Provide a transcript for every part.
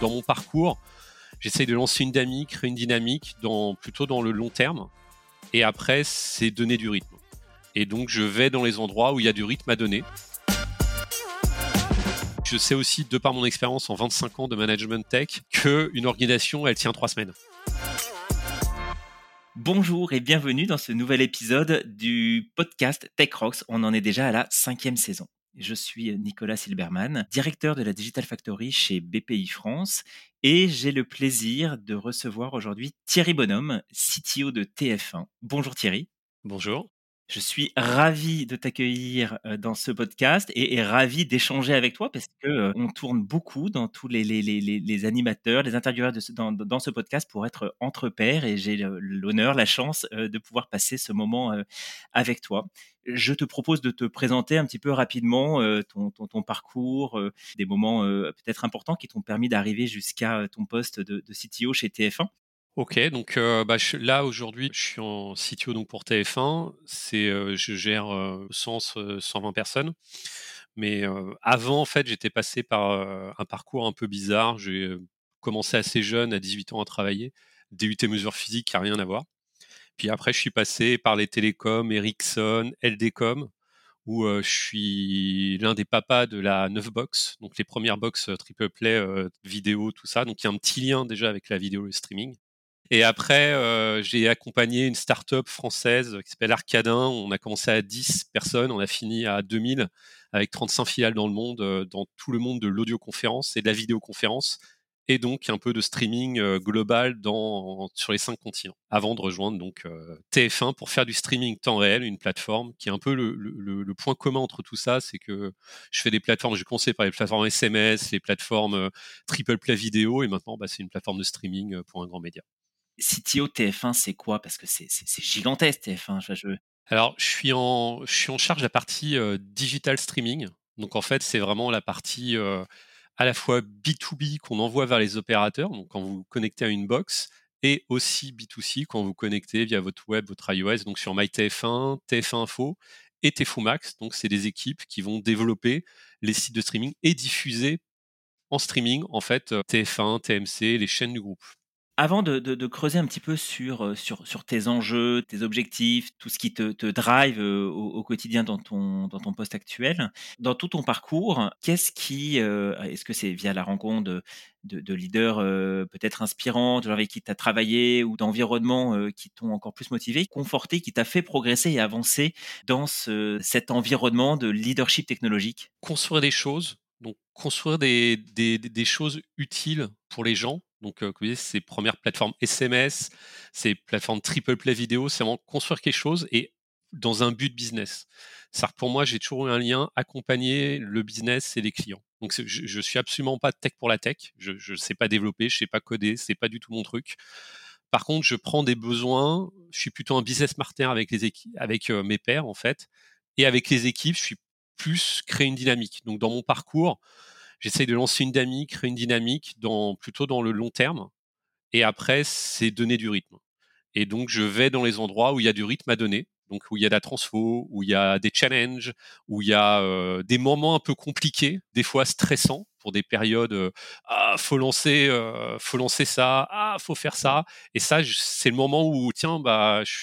dans mon parcours, j'essaye de lancer une dynamique, créer une dynamique plutôt dans le long terme. Et après, c'est donner du rythme. Et donc, je vais dans les endroits où il y a du rythme à donner. Je sais aussi, de par mon expérience en 25 ans de management tech, qu'une organisation, elle tient trois semaines. Bonjour et bienvenue dans ce nouvel épisode du podcast Tech Rocks. On en est déjà à la cinquième saison. Je suis Nicolas Silberman, directeur de la Digital Factory chez BPI France et j'ai le plaisir de recevoir aujourd'hui Thierry Bonhomme, CTO de TF1. Bonjour Thierry. Bonjour. Je suis ravi de t'accueillir dans ce podcast et, ravi d'échanger avec toi parce que on tourne beaucoup dans tous les, animateurs, les intervieweurs dans, ce podcast pour être entre pairs et j'ai l'honneur, la chance de pouvoir passer ce moment avec toi. Je te propose de te présenter un petit peu rapidement ton, parcours, des moments peut-être importants qui t'ont permis d'arriver jusqu'à ton poste de CTO chez TF1. Ok, donc euh, bah, là aujourd'hui, je suis en CTO donc pour TF1. C'est, euh, je gère 100, euh, 120 personnes. Mais avant, en fait, j'étais passé par un parcours un peu bizarre. J'ai commencé assez jeune, à 18 ans, à travailler. DUT mesures physiques, qui n'a rien à voir. Puis après, je suis passé par les télécoms, Ericsson, LDCom, où je suis l'un des papas de la 9 box, donc les premières box triple play vidéo, tout ça. Donc il y a un petit lien déjà avec la vidéo et le streaming. Et après, euh, j'ai accompagné une start-up française qui s'appelle Arcadin. On a commencé à 10 personnes, on a fini à 2000 avec 35 filiales dans le monde, euh, dans tout le monde de l'audioconférence et de la vidéoconférence, et donc un peu de streaming euh, global dans, sur les cinq continents, avant de rejoindre donc TF1 pour faire du streaming temps réel, une plateforme qui est un peu le, le, le point commun entre tout ça, c'est que je fais des plateformes, j'ai commencé par les plateformes SMS, les plateformes triple play vidéo, et maintenant bah, c'est une plateforme de streaming pour un grand média. CTO TF1, c'est quoi? Parce que c'est gigantesque TF1. Je... Alors, je suis, en, charge de la partie digital streaming. Donc, en fait, c'est vraiment la partie à la fois B2B qu'on envoie vers les opérateurs, donc quand vous connectez à une box, et aussi B2C quand vous connectez via votre web, votre iOS, donc sur MyTF1, TF1 Info et Max. Donc, c'est des équipes qui vont développer les sites de streaming et diffuser en streaming, en fait, TF1, TMC, les chaînes du groupe. Avant de, creuser un petit peu sur, sur, tes enjeux, tes objectifs, tout ce qui te, drive au, quotidien dans ton, poste actuel, dans tout ton parcours, qu'est-ce qui, est-ce que c'est via la rencontre de, de, leaders peut-être inspirants, de gens avec qui tu as travaillé ou d'environnements qui t'ont encore plus motivé, conforté, qui t'a fait progresser et avancer dans cet environnement de leadership technologique? Construire des choses, donc construire des choses utiles pour les gens donc, euh, ces premières plateformes SMS, ces plateformes triple play vidéo, c'est vraiment construire quelque chose et dans un but business. Ça, pour moi, j'ai toujours eu un lien accompagner le business et les clients. Donc, je, je suis absolument pas tech pour la tech. Je ne sais pas développer, je sais pas coder, c'est pas du tout mon truc. Par contre, je prends des besoins. Je suis plutôt un business partner avec les avec euh, mes pairs en fait, et avec les équipes, je suis plus créer une dynamique. Donc, dans mon parcours, j'essaye de lancer une dynamique, créer une dynamique dans, plutôt dans le long terme. Et après, c'est donner du rythme. Et donc, je vais dans les endroits où il y a du rythme à donner, donc où il y a de la transfo, où il y a des challenges, où il y a des moments un peu compliqués, des fois stressants pour des périodes. Ah, faut lancer, euh, faut lancer ça. Ah, faut faire ça. Et ça, c'est le moment où tiens, bah, je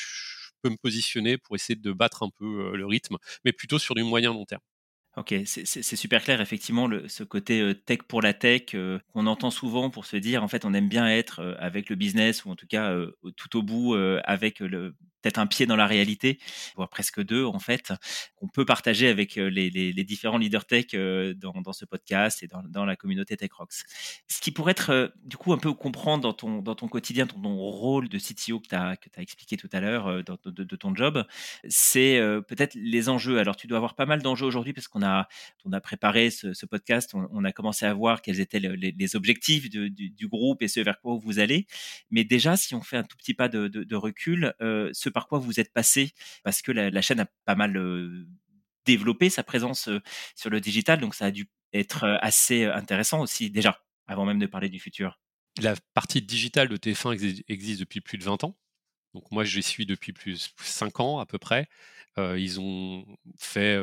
peux me positionner pour essayer de battre un peu le rythme, mais plutôt sur du moyen long terme. Ok, c'est super clair, effectivement, le, ce côté tech pour la tech qu'on entend souvent pour se dire, en fait, on aime bien être avec le business ou en tout cas tout au bout avec le, un pied dans la réalité, voire presque deux en fait, qu'on peut partager avec les, les, différents leaders tech dans, dans, ce podcast et dans, la communauté Tech Rocks. Ce qui pourrait être du coup un peu comprendre dans ton, dans ton quotidien, ton, rôle de CTO que tu as, as expliqué tout à l'heure de, ton job, c'est peut-être les enjeux. Alors tu dois avoir pas mal d'enjeux aujourd'hui parce qu'on a, on a préparé ce, podcast, on, a commencé à voir quels étaient les, objectifs du, groupe et ce vers quoi vous allez. Mais déjà, si on fait un tout petit pas de, recul, euh, ce par quoi vous êtes passé, parce que la, chaîne a pas mal développé sa présence sur le digital, donc ça a dû être assez intéressant aussi déjà, avant même de parler du futur. La partie digitale de TF1 existe depuis plus de 20 ans. Donc moi, les suis depuis plus 5 ans à peu près. Ils ont fait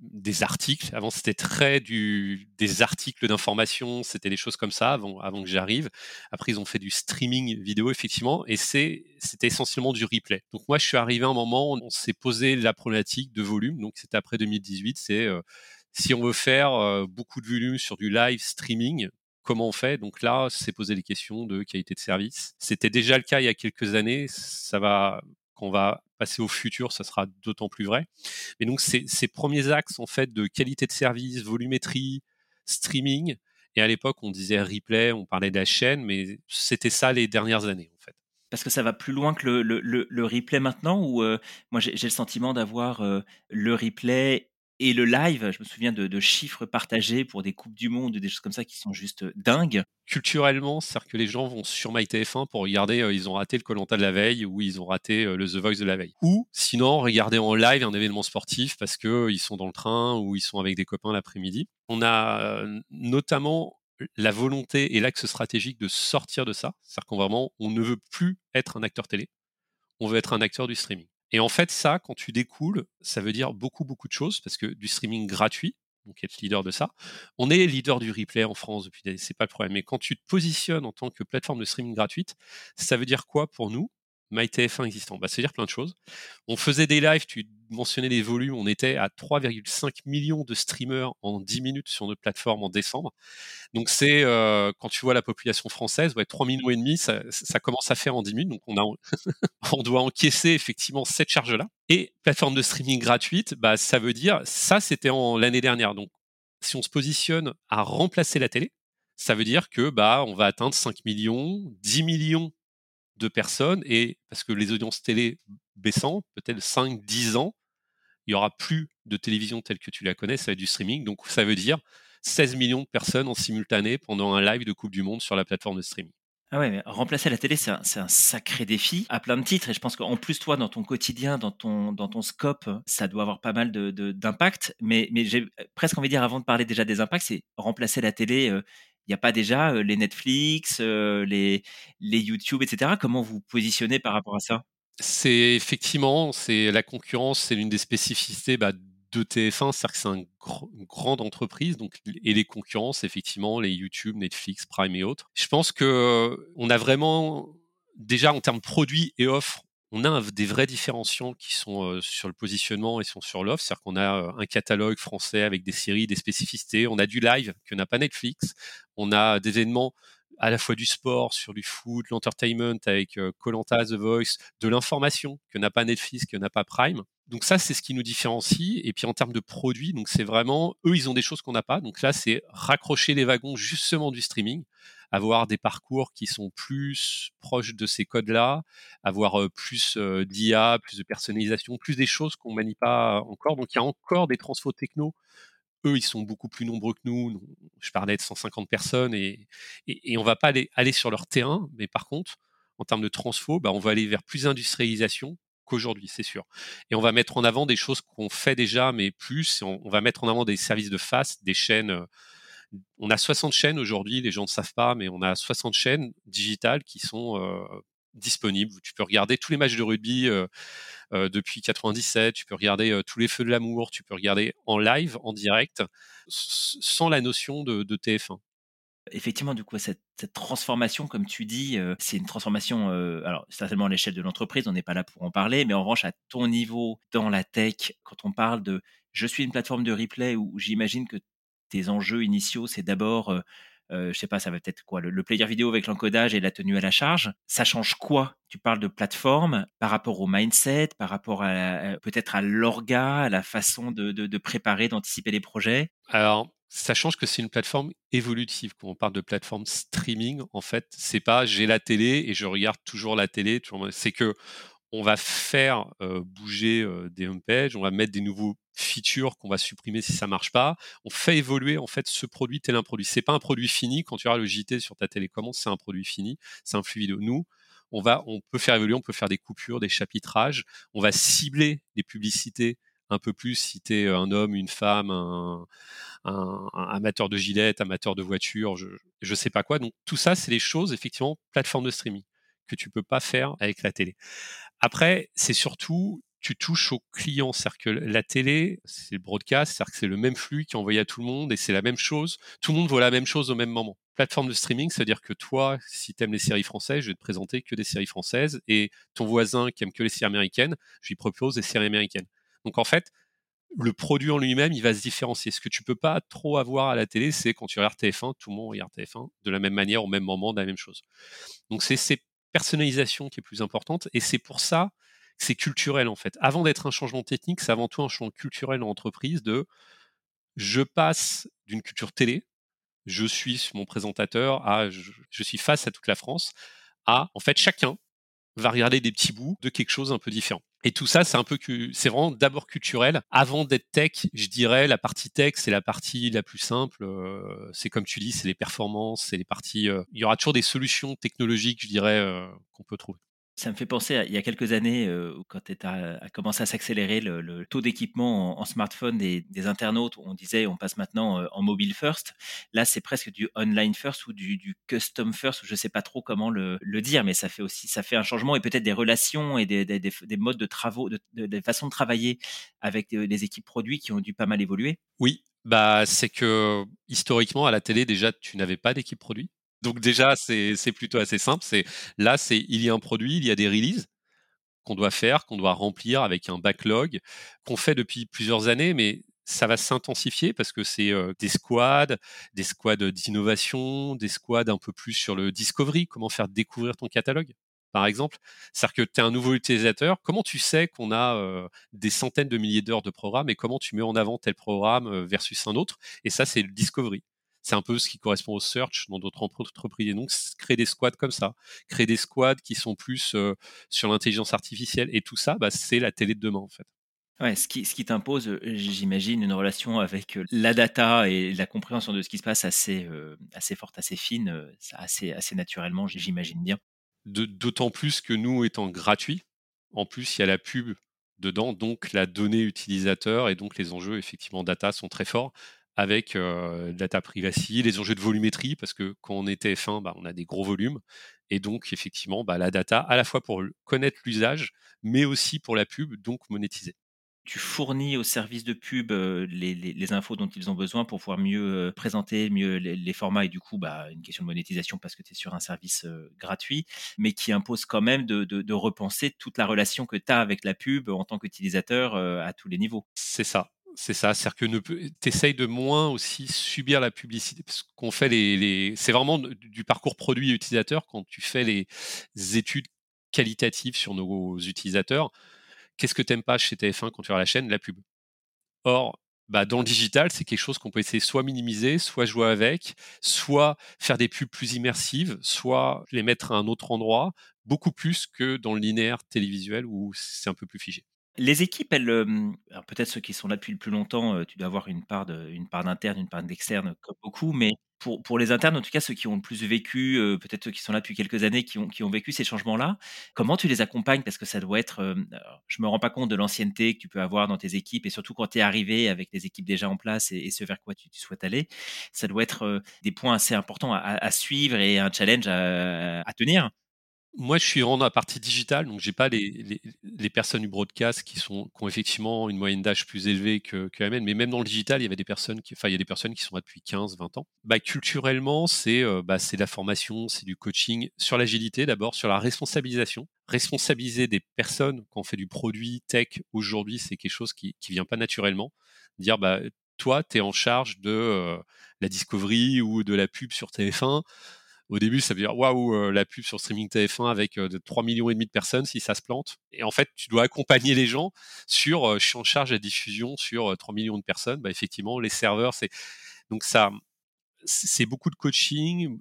des articles. Avant, c'était très du, des articles d'information, c'était des choses comme ça avant, avant que j'arrive. Après, ils ont fait du streaming vidéo, effectivement, et c'était essentiellement du replay. Donc moi, je suis arrivé à un moment où on s'est posé la problématique de volume. Donc c'était après 2018. C'est si on veut faire beaucoup de volume sur du live streaming, comment on fait Donc là, c'est poser des questions de qualité de service. C'était déjà le cas il y a quelques années. Ça va qu'on va passer au futur, ça sera d'autant plus vrai. Et donc ces, premiers axes en fait de qualité de service, volumétrie, streaming, et à l'époque on disait replay, on parlait de la chaîne, mais c'était ça les dernières années en fait. Parce que ça va plus loin que le, replay maintenant, ou euh, moi j'ai le sentiment d'avoir euh, le replay et le live, je me souviens de, chiffres partagés pour des Coupes du Monde, des choses comme ça qui sont juste dingues. Culturellement, c'est-à-dire que les gens vont sur MyTF1 pour regarder, euh, ils ont raté le Colanta de la veille ou ils ont raté euh, le The Voice de la veille. Ou sinon, regarder en live un événement sportif parce qu'ils sont dans le train ou ils sont avec des copains l'après-midi. On a euh, notamment la volonté et l'axe stratégique de sortir de ça. C'est-à-dire qu'on on ne veut plus être un acteur télé, on veut être un acteur du streaming. Et en fait, ça, quand tu découles, ça veut dire beaucoup, beaucoup de choses, parce que du streaming gratuit, donc être leader de ça. On est leader du replay en France depuis des c'est pas le problème. Mais quand tu te positionnes en tant que plateforme de streaming gratuite, ça veut dire quoi pour nous? MyTF1 existant bah, Ça veut dire plein de choses. On faisait des lives, tu mentionnais les volumes, on était à 3,5 millions de streamers en 10 minutes sur notre plateforme en décembre. Donc c'est, euh, quand tu vois la population française, ouais, 3 millions et demi, ça, commence à faire en 10 minutes. Donc on, doit encaisser effectivement cette charge-là. Et plateforme de streaming gratuite, bah, ça veut dire, ça c'était l'année dernière. Donc si on se positionne à remplacer la télé, ça veut dire que bah on va atteindre 5 millions, 10 millions de personnes et parce que les audiences télé baissant, peut-être 5, 10 ans, il y aura plus de télévision telle que tu la connais, ça va être du streaming. Donc ça veut dire 16 millions de personnes en simultané pendant un live de Coupe du Monde sur la plateforme de streaming. Ah ouais, mais remplacer la télé, c'est un, sacré défi à plein de titres. Et je pense qu'en plus, toi, dans ton quotidien, dans ton, dans ton scope, ça doit avoir pas mal d'impact. De, mais, mais j'ai presque envie de dire, avant de parler déjà des impacts, c'est remplacer la télé. Euh, il n'y a pas déjà les Netflix, les, les YouTube, etc. Comment vous positionnez par rapport à ça? C'est effectivement, c'est la concurrence, c'est l'une des spécificités bah, de TF1, c'est-à-dire que c'est une grande entreprise, donc et les concurrences, effectivement, les YouTube, Netflix, Prime et autres. Je pense que on a vraiment déjà en termes produits et offres, on a des vrais différenciants qui sont sur le positionnement et sont sur l'offre. C'est-à-dire qu'on a un catalogue français avec des séries, des spécificités. On a du live que n'a pas Netflix. On a des événements à la fois du sport, sur du foot, l'entertainment avec Colanta, The Voice, de l'information que n'a pas Netflix, que n'a pas Prime. Donc ça, c'est ce qui nous différencie. Et puis en termes de produits, donc c'est vraiment eux, ils ont des choses qu'on n'a pas. Donc là, c'est raccrocher les wagons justement du streaming avoir des parcours qui sont plus proches de ces codes-là, avoir plus d'IA, plus de personnalisation, plus des choses qu'on manie pas encore. Donc il y a encore des transfos techno. Eux, ils sont beaucoup plus nombreux que nous. Je parlais de 150 personnes et, et, on va pas aller, sur leur terrain, mais par contre, en termes de transfo, bah, on va aller vers plus d'industrialisation qu'aujourd'hui, c'est sûr. Et on va mettre en avant des choses qu'on fait déjà, mais plus. On, va mettre en avant des services de face, des chaînes on a 60 chaînes aujourd'hui, les gens ne savent pas, mais on a 60 chaînes digitales qui sont euh, disponibles. Tu peux regarder tous les matchs de rugby euh, euh, depuis 97, tu peux regarder tous les feux de l'amour, tu peux regarder en live, en direct, sans la notion de, TF1. Effectivement, du coup, cette, transformation, comme tu dis, c'est une transformation, alors certainement à l'échelle de l'entreprise, on n'est pas là pour en parler, mais en revanche, à ton niveau, dans la tech, quand on parle de je suis une plateforme de replay où j'imagine que tes enjeux initiaux, c'est d'abord, euh, euh, je sais pas, ça va peut-être quoi, le, player vidéo avec l'encodage et la tenue à la charge. Ça change quoi? Tu parles de plateforme par rapport au mindset, par rapport à, peut-être à l'orga, à la façon de, de, préparer, d'anticiper les projets? Alors, ça change que c'est une plateforme évolutive. Quand on parle de plateforme streaming, en fait, c'est pas j'ai la télé et je regarde toujours la télé. C'est que on va faire bouger des homepages, on va mettre des nouveaux features qu'on va supprimer si ça marche pas. On fait évoluer en fait ce produit tel un produit. C'est pas un produit fini. Quand tu auras le JT sur ta télécommande, c'est un produit fini. C'est un flux vidéo. Nous, on va, on peut faire évoluer, on peut faire des coupures, des chapitrages. On va cibler les publicités un peu plus si tu es un homme, une femme, un, amateur de gilet, amateur de voiture, je, je sais pas quoi. Donc tout ça, c'est les choses effectivement plateforme de streaming que tu peux pas faire avec la télé. Après, c'est surtout tu touches au client. C'est-à-dire que la télé, c'est le broadcast, c'est-à-dire que c'est le même flux qui est envoyé à tout le monde et c'est la même chose. Tout le monde voit la même chose au même moment. Plateforme de streaming, c'est-à-dire que toi, si tu aimes les séries françaises, je vais te présenter que des séries françaises et ton voisin qui aime que les séries américaines, je lui propose des séries américaines. Donc en fait, le produit en lui-même, il va se différencier. Ce que tu peux pas trop avoir à la télé, c'est quand tu regardes TF1, tout le monde regarde TF1 de la même manière, au même moment, de la même chose. Donc c'est cette personnalisation qui est plus importante et c'est pour ça c'est culturel en fait. Avant d'être un changement technique, c'est avant tout un changement culturel en entreprise de je passe d'une culture télé, je suis mon présentateur, à je, suis face à toute la France, à en fait chacun va regarder des petits bouts de quelque chose un peu différent. Et tout ça, c'est un peu c'est vraiment d'abord culturel. Avant d'être tech, je dirais la partie tech, c'est la partie la plus simple. Euh, c'est comme tu dis, c'est les performances, c'est les parties. Euh, il y aura toujours des solutions technologiques, je dirais, euh, qu'on peut trouver. Ça me fait penser à il y a quelques années, euh, quand a commencé à s'accélérer le taux d'équipement en smartphone des internautes, on disait: «On passe maintenant, euh, en mobile first». Là, c'est presque du online first ou du custom first, je ne sais pas trop comment le dire, mais ça fait aussi ça fait un changement et peut-être des relations et des des modes de travaux, de des façons de travailler avec, des équipes produits qui ont dû pas mal évoluer? Oui, bah, c'est que historiquement à la télé déjà tu n'avais pas d'équipe produit. Donc déjà, c'est plutôt assez simple. C'est là, c'est il y a un produit, il y a des releases qu'on doit faire, qu'on doit remplir avec un backlog qu'on fait depuis plusieurs années, mais ça va s'intensifier parce que c'est des squads, des squads d'innovation, des squads un peu plus sur le discovery, comment faire découvrir ton catalogue, par exemple. C'est-à-dire que tu es un nouveau utilisateur, comment tu sais qu'on a des centaines de milliers d'heures de programme et comment tu mets en avant tel programme versus un autre? Et ça, c'est le discovery c'est un peu ce qui correspond au search dans d'autres entreprises. Et donc, créer des squads comme ça, créer des squads qui sont plus euh, sur l'intelligence artificielle et tout ça, bah, c'est la télé de demain en fait. Ouais, ce qui, ce qui t'impose, euh, j'imagine, une relation avec euh, la data et la compréhension de ce qui se passe assez, assez forte, assez fine, assez, assez naturellement, j'imagine bien. D'autant plus que nous, étant gratuits, en plus, il y a la pub dedans, donc la donnée utilisateur et donc les enjeux, effectivement, data sont très forts avec euh, data privacy, les enjeux de volumétrie, parce que quand on est TF1, bah, on a des gros volumes. Et donc, effectivement, bah, la data, à la fois pour connaître l'usage, mais aussi pour la pub, donc monétiser. Tu fournis aux services de pub euh, les, infos dont ils ont besoin pour pouvoir mieux euh, présenter, mieux les, formats et du coup, bah, une question de monétisation parce que tu es sur un service gratuit, mais qui impose quand même de, de, repenser toute la relation que tu as avec la pub en tant qu'utilisateur à tous les niveaux. C'est ça c'est ça. C'est-à-dire que tu essayes de moins aussi subir la publicité. Parce qu'on fait les, c'est vraiment du parcours produit utilisateur quand tu fais les études qualitatives sur nos utilisateurs. Qu'est-ce que t'aimes pas chez TF1 quand tu as la chaîne? La pub. Or, bah, dans le digital, c'est quelque chose qu'on peut essayer soit minimiser, soit jouer avec, soit faire des pubs plus immersives, soit les mettre à un autre endroit, beaucoup plus que dans le linéaire télévisuel où c'est un peu plus figé. Les équipes, elles, peut-être ceux qui sont là depuis le plus longtemps, tu dois avoir une part de une part d'interne, une part d'externe comme beaucoup, mais pour pour les internes, en tout cas ceux qui ont le plus vécu, peut-être ceux qui sont là depuis quelques années, qui ont qui ont vécu ces changements-là, comment tu les accompagnes? Parce que ça doit être, je me rends pas compte de l'ancienneté que tu peux avoir dans tes équipes et surtout quand tu es arrivé avec des équipes déjà en place et ce vers quoi tu souhaites aller, ça doit être, des points assez importants à suivre et un challenge à tenir? Moi, je suis dans la partie digitale, donc j'ai pas les, les, personnes du broadcast qui sont qui ont effectivement une moyenne d'âge plus élevée que, que mais même dans le digital, il y avait des personnes qui, enfin, il y a des personnes qui sont là depuis 15, 20 ans. Bah, culturellement, c'est euh, bah, c'est la formation, c'est du coaching sur l'agilité d'abord, sur la responsabilisation. Responsabiliser des personnes quand on fait du produit tech aujourd'hui, c'est quelque chose qui qui vient pas naturellement. Dire bah toi, tu es en charge de euh, la discovery ou de la pub sur TF1 au début, ça veut dire waouh, euh, la pub sur streaming TF1 avec euh, de 3 millions et demi de personnes si ça se plante. Et en fait, tu dois accompagner les gens sur euh, je suis en charge de la diffusion sur 3 millions de personnes. Bah, effectivement, les serveurs, c'est donc ça, c'est beaucoup de coaching,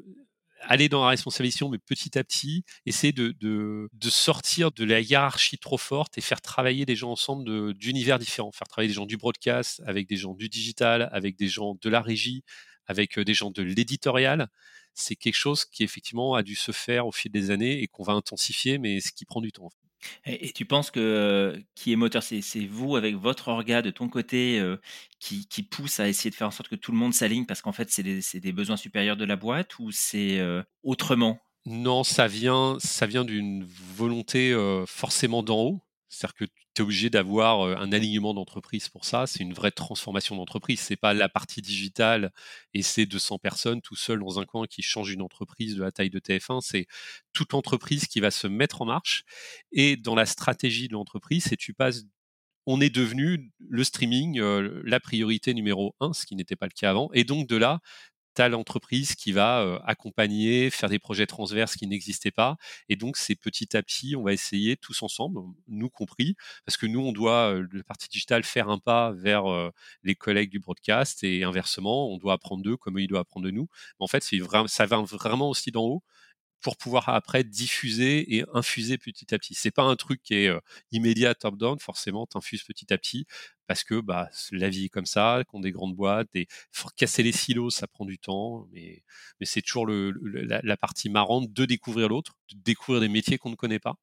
aller dans la responsabilisation, mais petit à petit, essayer de, de, de, sortir de la hiérarchie trop forte et faire travailler des gens ensemble d'univers différents, faire travailler des gens du broadcast avec des gens du digital, avec des gens de la régie, avec des gens de l'éditorial c'est quelque chose qui effectivement a dû se faire au fil des années et qu'on va intensifier, mais ce qui prend du temps. Et, tu penses que qui est moteur, c'est vous avec votre orga de ton côté qui, pousse à essayer de faire en sorte que tout le monde s'aligne parce qu'en fait c'est des, besoins supérieurs de la boîte ou c'est autrement? Non, ça vient, ça vient d'une volonté euh, forcément d'en haut. C'est-à-dire que tu es obligé d'avoir euh, un alignement d'entreprise pour ça. C'est une vraie transformation d'entreprise. C'est pas la partie digitale et c'est 200 personnes tout seul dans un coin qui changent une entreprise de la taille de TF1. C'est toute l'entreprise qui va se mettre en marche. Et dans la stratégie de l'entreprise, c'est tu passes on est devenu le streaming euh, la priorité numéro un, ce qui n'était pas le cas avant. Et donc de là, tu as l'entreprise qui va accompagner, faire des projets transverses qui n'existaient pas. Et donc, c'est petit à petit, on va essayer tous ensemble, nous compris, parce que nous, on doit, le parti digital, faire un pas vers les collègues du broadcast et inversement, on doit apprendre d'eux comme ils doivent apprendre de nous. en fait, vraiment, ça va vraiment aussi d'en haut pour pouvoir après diffuser et infuser petit à petit. C'est pas un truc qui est immédiat top down, forcément, t'infuses petit à petit parce que bah la vie est comme ça, qu'on des grandes boîtes et faut casser les silos, ça prend du temps, mais mais c'est toujours le, la, partie marrante de découvrir l'autre, de découvrir des métiers qu'on ne connaît pas.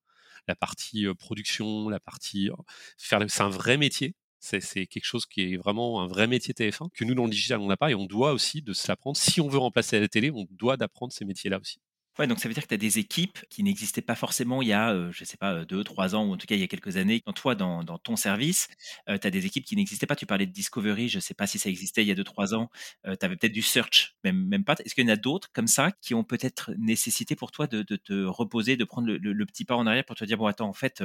La partie production, la partie faire, c'est un vrai métier. C'est quelque chose qui est vraiment un vrai métier TF1 que nous dans le digital on n'a pas et on doit aussi de se l'apprendre. Si on veut remplacer la télé, on doit d'apprendre ces métiers-là aussi. Ouais, donc ça veut dire que tu as des équipes qui n'existaient pas forcément il y a, je je sais pas, deux, trois ans ou en tout cas il y a quelques années. Dans toi, dans ton service, tu as des équipes qui n'existaient pas. Tu parlais de Discovery, je sais pas si ça existait il y a deux, trois ans. tu avais peut-être du search, même pas. Est-ce qu'il y en a d'autres comme ça qui ont peut-être nécessité pour toi de te reposer, de prendre le petit pas en arrière pour te dire: «Bon attends, en fait,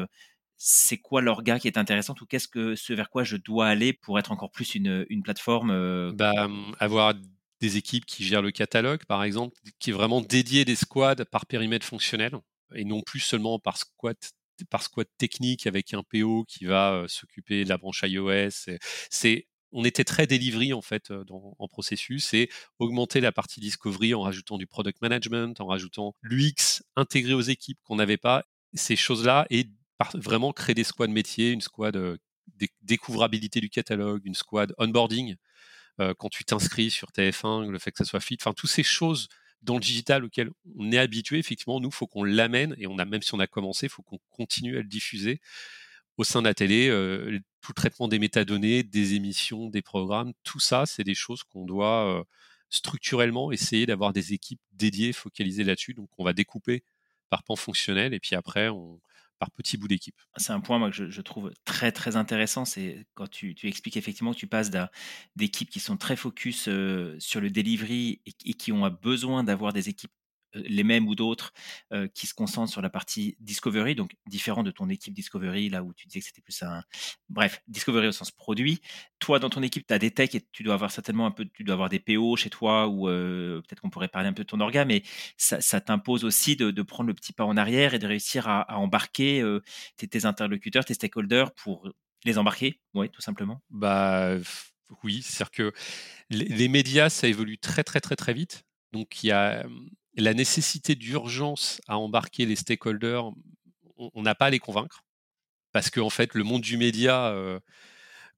c'est quoi l'orga qui est intéressant ou qu'est-ce que ce vers quoi je dois aller pour être encore plus une plateforme, Bah, avoir des équipes qui gèrent le catalogue, par exemple, qui est vraiment dédié des squads par périmètre fonctionnel et non plus seulement par squad par squad technique avec un PO qui va euh, s'occuper de la branche iOS. C'est on était très delivery en fait euh, en processus et augmenter la partie discovery en rajoutant du product management, en rajoutant l'UX intégré aux équipes qu'on n'avait pas. Ces choses-là et vraiment créer des squads métiers, une squad euh, découvrabilité du catalogue, une squad onboarding euh, quand tu t'inscris sur TF1, le fait que ça soit fit, enfin, toutes ces choses dans le digital auxquelles on est habitué, effectivement, nous, il faut qu'on l'amène, et on a, même si on a commencé, il faut qu'on continue à le diffuser au sein de la télé. Euh, tout le traitement des métadonnées, des émissions, des programmes, tout ça, c'est des choses qu'on doit euh, structurellement essayer d'avoir des équipes dédiées, focalisées là-dessus. Donc, on va découper par pan fonctionnel, et puis après, on, par petits bouts d'équipe. C'est un point que je, trouve très très intéressant, c'est quand tu, expliques effectivement que tu passes d'équipes qui sont très focus euh, sur le delivery et, qui ont besoin d'avoir des équipes les mêmes ou d'autres euh, qui se concentrent sur la partie discovery, donc différent de ton équipe discovery, là où tu disais que c'était plus un. Bref, discovery au sens produit. Toi, dans ton équipe, tu as des techs et tu dois avoir certainement un peu, tu dois avoir des PO chez toi ou euh, peut-être qu'on pourrait parler un peu de ton orga, mais ça, t'impose aussi de, prendre le petit pas en arrière et de réussir à, embarquer tes, interlocuteurs, tes stakeholders pour les embarquer, oui, tout simplement. Bah oui, c'est-à-dire que les, les médias, ça évolue très très très très vite. Donc il y a la nécessité d'urgence à embarquer les stakeholders, on n'a pas à les convaincre. Parce qu'en en fait, le monde du média, euh,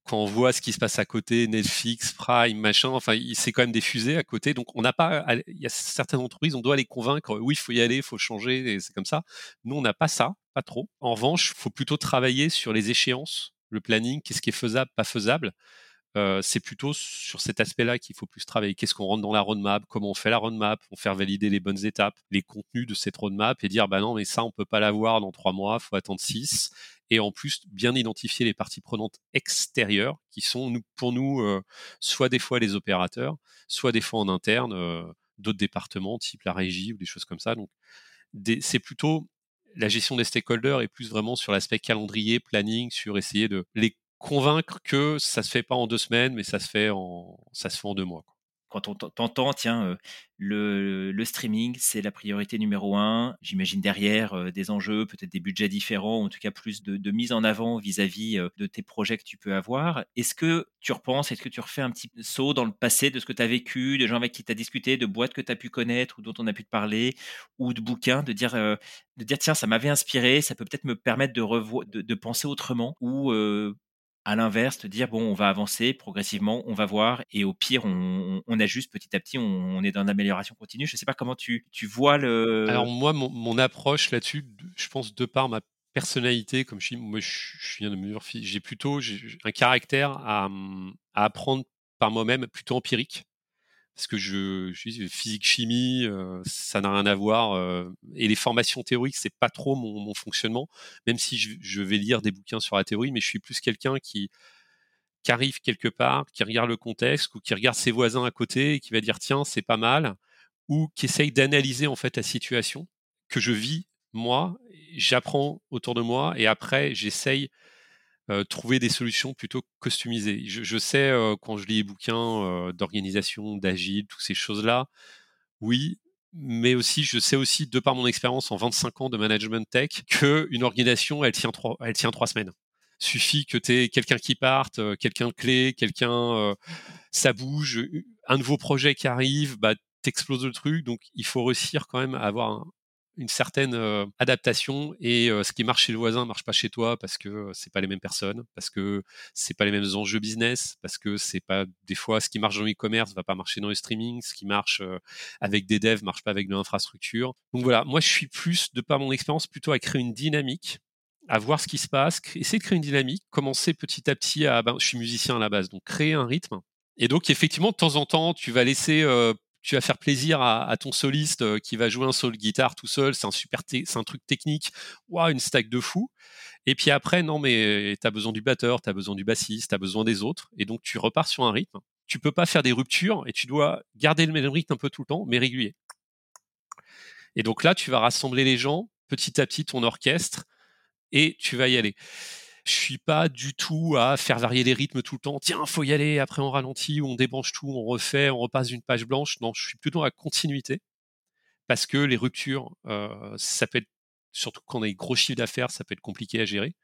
quand on voit ce qui se passe à côté, Netflix, Prime, machin, enfin, c'est quand même des fusées à côté. Donc, on n'a pas, il y a certaines entreprises, on doit les convaincre. Oui, il faut y aller, il faut changer, et c'est comme ça. Nous, on n'a pas ça, pas trop. En revanche, il faut plutôt travailler sur les échéances, le planning, qu'est-ce qui est faisable, pas faisable c'est plutôt sur cet aspect-là qu'il faut plus travailler. Qu'est-ce qu'on rentre dans la roadmap? Comment on fait la roadmap? On faire valider les bonnes étapes, les contenus de cette roadmap et dire bah non mais ça on peut pas l'avoir dans trois mois, faut attendre six. Et en plus bien identifier les parties prenantes extérieures qui sont pour nous soit des fois les opérateurs, soit des fois en interne d'autres départements type la régie ou des choses comme ça. Donc c'est plutôt la gestion des stakeholders est plus vraiment sur l'aspect calendrier, planning, sur essayer de les convaincre que ça se fait pas en deux semaines, mais ça se fait en, ça se fait en deux mois. Quand on t'entend, tiens, le, le, streaming, c'est la priorité numéro un. J'imagine derrière des enjeux, peut-être des budgets différents, en tout cas plus de, mise en avant vis-à-vis de tes projets que tu peux avoir. Est-ce que tu repenses, est-ce que tu refais un petit saut dans le passé de ce que tu as vécu, de gens avec qui tu as discuté, de boîtes que tu as pu connaître ou dont on a pu te parler, ou de bouquins, de dire, de dire tiens, ça m'avait inspiré, ça peut peut-être me permettre de, de, penser autrement, ou à l'inverse, te dire bon, on va avancer progressivement, on va voir, et au pire, on, ajuste petit à petit, on, est dans l'amélioration continue. Je ne sais pas comment tu, vois le. Alors moi, mon, approche là-dessus, je pense de par ma personnalité, comme je suis, moi, je, viens de Murphy, j'ai plutôt un caractère à apprendre par moi-même plutôt empirique. Parce que je, je physique chimie, ça n'a rien à voir. et les formations théoriques, c'est pas trop mon, fonctionnement, même si je, je, vais lire des bouquins sur la théorie, mais je suis plus quelqu'un qui qui arrive quelque part, qui regarde le contexte ou qui regarde ses voisins à côté et qui va dire tiens c'est pas mal, ou qui essaye d'analyser en fait la situation que je vis moi, j'apprends autour de moi et après j'essaye euh, trouver des solutions plutôt customisées. Je, je sais euh, quand je lis les bouquins euh, d'organisation, d'agile, toutes ces choses-là, oui, mais aussi je sais aussi de par mon expérience en 25 ans de management tech que une organisation elle tient trois, elle tient trois semaines suffit que tu quelqu'un qui parte, euh, quelqu'un de clé, quelqu'un, euh, ça bouge, un nouveau projet qui arrive, bah, t'exploses le truc. Donc, il faut réussir quand même à avoir une certaine euh, adaptation et ce qui marche chez le voisin marche pas chez toi parce que c'est pas les mêmes personnes, parce que c'est pas les mêmes enjeux business, parce que c'est pas des fois ce qui marche dans l'e-commerce va pas marcher dans le streaming, ce qui marche avec des devs marche pas avec de l'infrastructure. Donc voilà, moi je suis plus de par mon expérience plutôt à créer une dynamique à voir ce qui se passe, essayer de créer une dynamique, commencer petit à petit à, ben, je suis musicien à la base, donc créer un rythme. Et donc effectivement, de temps en temps, tu vas laisser, euh, tu vas faire plaisir à, ton soliste euh, qui va jouer un solo guitare tout seul, c'est un super, truc technique, waouh, une stack de fou. Et puis après, non, mais tu as besoin du batteur, tu as besoin du bassiste, tu as besoin des autres, et donc tu repars sur un rythme. Tu peux pas faire des ruptures et tu dois garder le même rythme un peu tout le temps, mais régulier. Et donc là, tu vas rassembler les gens petit à petit, ton orchestre, et tu vas y aller. Je suis pas du tout à faire varier les rythmes tout le temps. Tiens, faut y aller. Après, on ralentit, on débranche tout, on refait, on repasse d'une page blanche. Non, je suis plutôt à continuité parce que les ruptures, euh, ça peut être surtout quand on a des gros chiffres d'affaires, ça peut être compliqué à gérer.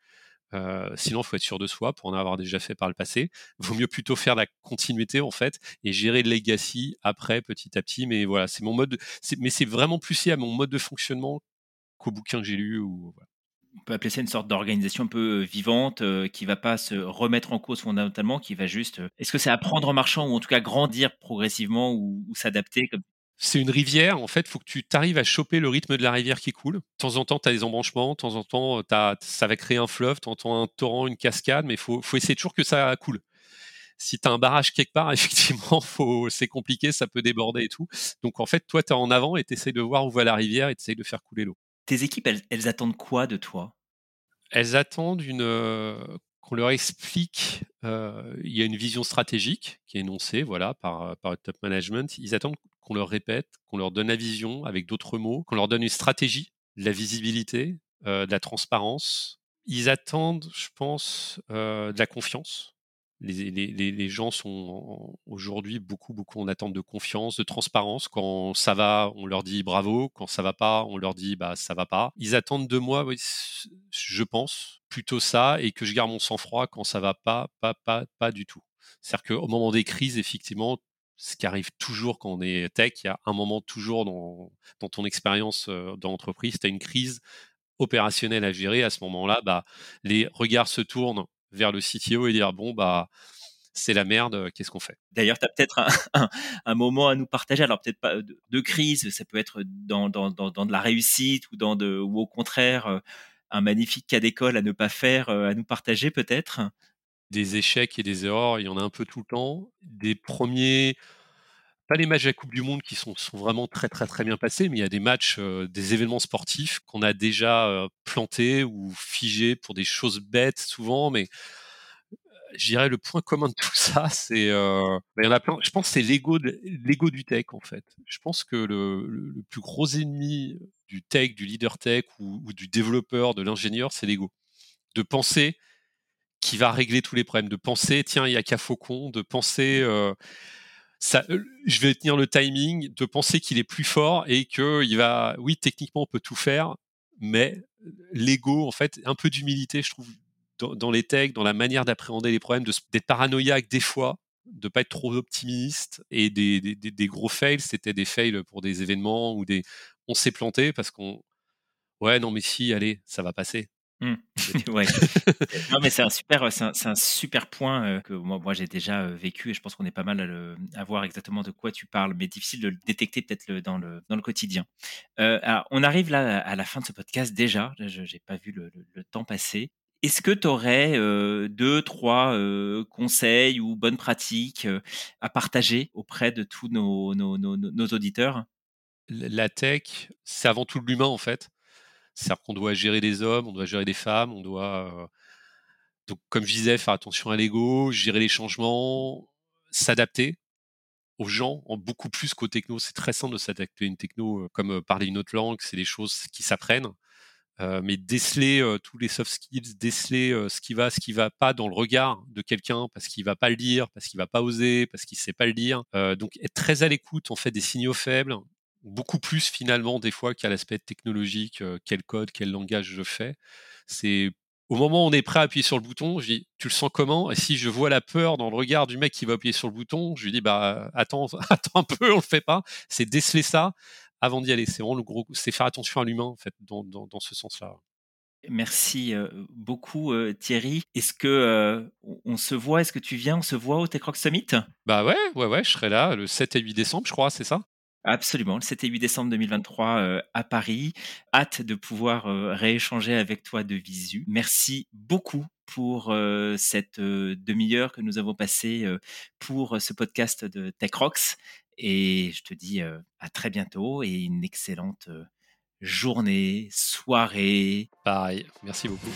Euh, sinon, faut être sûr de soi pour en avoir déjà fait par le passé. Vaut mieux plutôt faire la continuité en fait et gérer le legacy après petit à petit. Mais voilà, c'est mon mode. Mais c'est vraiment plus lié à mon mode de fonctionnement qu'au bouquin que j'ai lu ou on peut appeler ça une sorte d'organisation un peu euh, vivante euh, qui va pas se remettre en cause fondamentalement, qui va juste. Euh, est-ce que c'est apprendre en marchant ou en tout cas grandir progressivement ou, s'adapter. C'est une rivière, en fait, il faut que tu arrives à choper le rythme de la rivière qui coule. De temps en temps, tu as des embranchements, de temps en temps, ça va créer un fleuve, tu entends un torrent, une cascade, mais il faut, essayer toujours que ça coule si tu as un barrage quelque part, effectivement, c'est compliqué, ça peut déborder et tout. Donc en fait, toi, tu es en avant et tu de voir où va la rivière et tu de faire couler l'eau. Tes équipes, elles, attendent quoi de toi? Elles attendent qu'on leur explique. Il y a une vision stratégique qui est énoncée, voilà, par, par le top management. Ils attendent qu'on leur répète, qu'on leur donne la vision avec d'autres mots, qu'on leur donne une stratégie, de la visibilité, de la transparence. Ils attendent, je pense, de la confiance les, gens sont aujourd'hui beaucoup, beaucoup en attente de confiance, de transparence. Quand ça va, on leur dit bravo. Quand ça va pas, on leur dit bah ça va pas. Ils attendent de moi, je pense, plutôt ça, et que je garde mon sang-froid quand ça va pas, pas, pas, pas du tout. C'est-à-dire qu'au moment des crises, effectivement, ce qui arrive toujours quand on est tech, il y a un moment toujours dans, dans ton expérience euh, dans l'entreprise, tu as une crise opérationnelle à gérer. À ce moment-là, bah, les regards se tournent vers le CTO et dire bon bah c'est la merde, qu'est-ce qu'on fait? D'ailleurs, tu as peut-être un, moment à nous partager, alors peut-être pas de, crise, ça peut être dans, dans, dans, de la réussite ou, dans de, ou au contraire un magnifique cas d'école à ne pas faire, à nous partager peut-être? Des échecs et des erreurs, il y en a un peu tout le temps. Des premiers, pas les matchs de la Coupe du Monde qui sont, vraiment très très très bien passés, mais il y a des matchs, des événements sportifs qu'on a déjà plantés ou figés pour des choses bêtes souvent, mais je dirais le point commun de tout ça, c'est euh, bah. Je pense c'est l'ego l'ego du tech en fait. Je pense que le, plus gros ennemi du tech, du leader tech ou, du développeur, de l'ingénieur, c'est l'ego. De penser qu'il va régler tous les problèmes, de penser tiens il y a qu'à Faucon, de penser euh, euh, je vais tenir le timing, de penser qu'il est plus fort et que il va, oui, techniquement on peut tout faire, mais l'ego, en fait, un peu d'humilité, je trouve, dans, les techs, dans la manière d'appréhender les problèmes, d'être paranoïaque des fois, de pas être trop optimiste et des, des, des gros fails, c'était des fails pour des événements ou des, on s'est planté parce qu'on, ouais, non mais si, allez, ça va passer. Mmh. ouais. non, mais c'est un super, c'est un, super point euh, que moi, moi j'ai déjà euh, vécu et je pense qu'on est pas mal à, le, à, voir exactement de quoi tu parles, mais difficile de le détecter peut-être le, dans, le, dans le quotidien. Euh, alors, on arrive là à la fin de ce podcast déjà. Je n'ai pas vu le, le, temps passer. Est-ce que tu aurais deux, trois conseils ou bonnes pratiques à partager auprès de tous nos, nos, auditeurs? La tech, c'est avant tout l'humain en fait. C'est-à-dire qu'on doit gérer des hommes, on doit gérer des femmes, on doit, donc comme je disais, faire attention à l'ego, gérer les changements, s'adapter aux gens, en beaucoup plus qu'aux technos. C'est très simple de s'adapter à une techno, comme parler une autre langue, c'est des choses qui s'apprennent. Euh, mais déceler euh, tous les soft skills, déceler euh, ce qui va, ce qui va pas dans le regard de quelqu'un parce qu'il va pas le dire, parce qu'il va pas oser, parce qu'il sait pas le dire. donc être très à l'écoute en fait des signaux faibles, beaucoup plus finalement des fois qu'à l'aspect technologique, quel code, quel langage je fais. C'est au moment où on est prêt à appuyer sur le bouton, je dis tu le sens comment? Et si je vois la peur dans le regard du mec qui va appuyer sur le bouton, je lui dis bah attends, attends un peu, on le fait pas. C'est déceler ça avant d'y aller. C'est vraiment le gros, c'est faire attention à l'humain en fait dans, dans, dans ce sens-là. Merci beaucoup Thierry. Est-ce que on se voit? Est-ce que tu viens? On se voit au TechRock Summit? Bah ouais, ouais, ouais, je serai là le 7 et 8 décembre, je crois, c'est ça? Absolument, le 7 et 8 décembre 2023 à Paris. Hâte de pouvoir rééchanger avec toi de visu. Merci beaucoup pour cette demi-heure que nous avons passée pour ce podcast de TechRox. Et je te dis à très bientôt et une excellente journée, soirée. Pareil, merci beaucoup.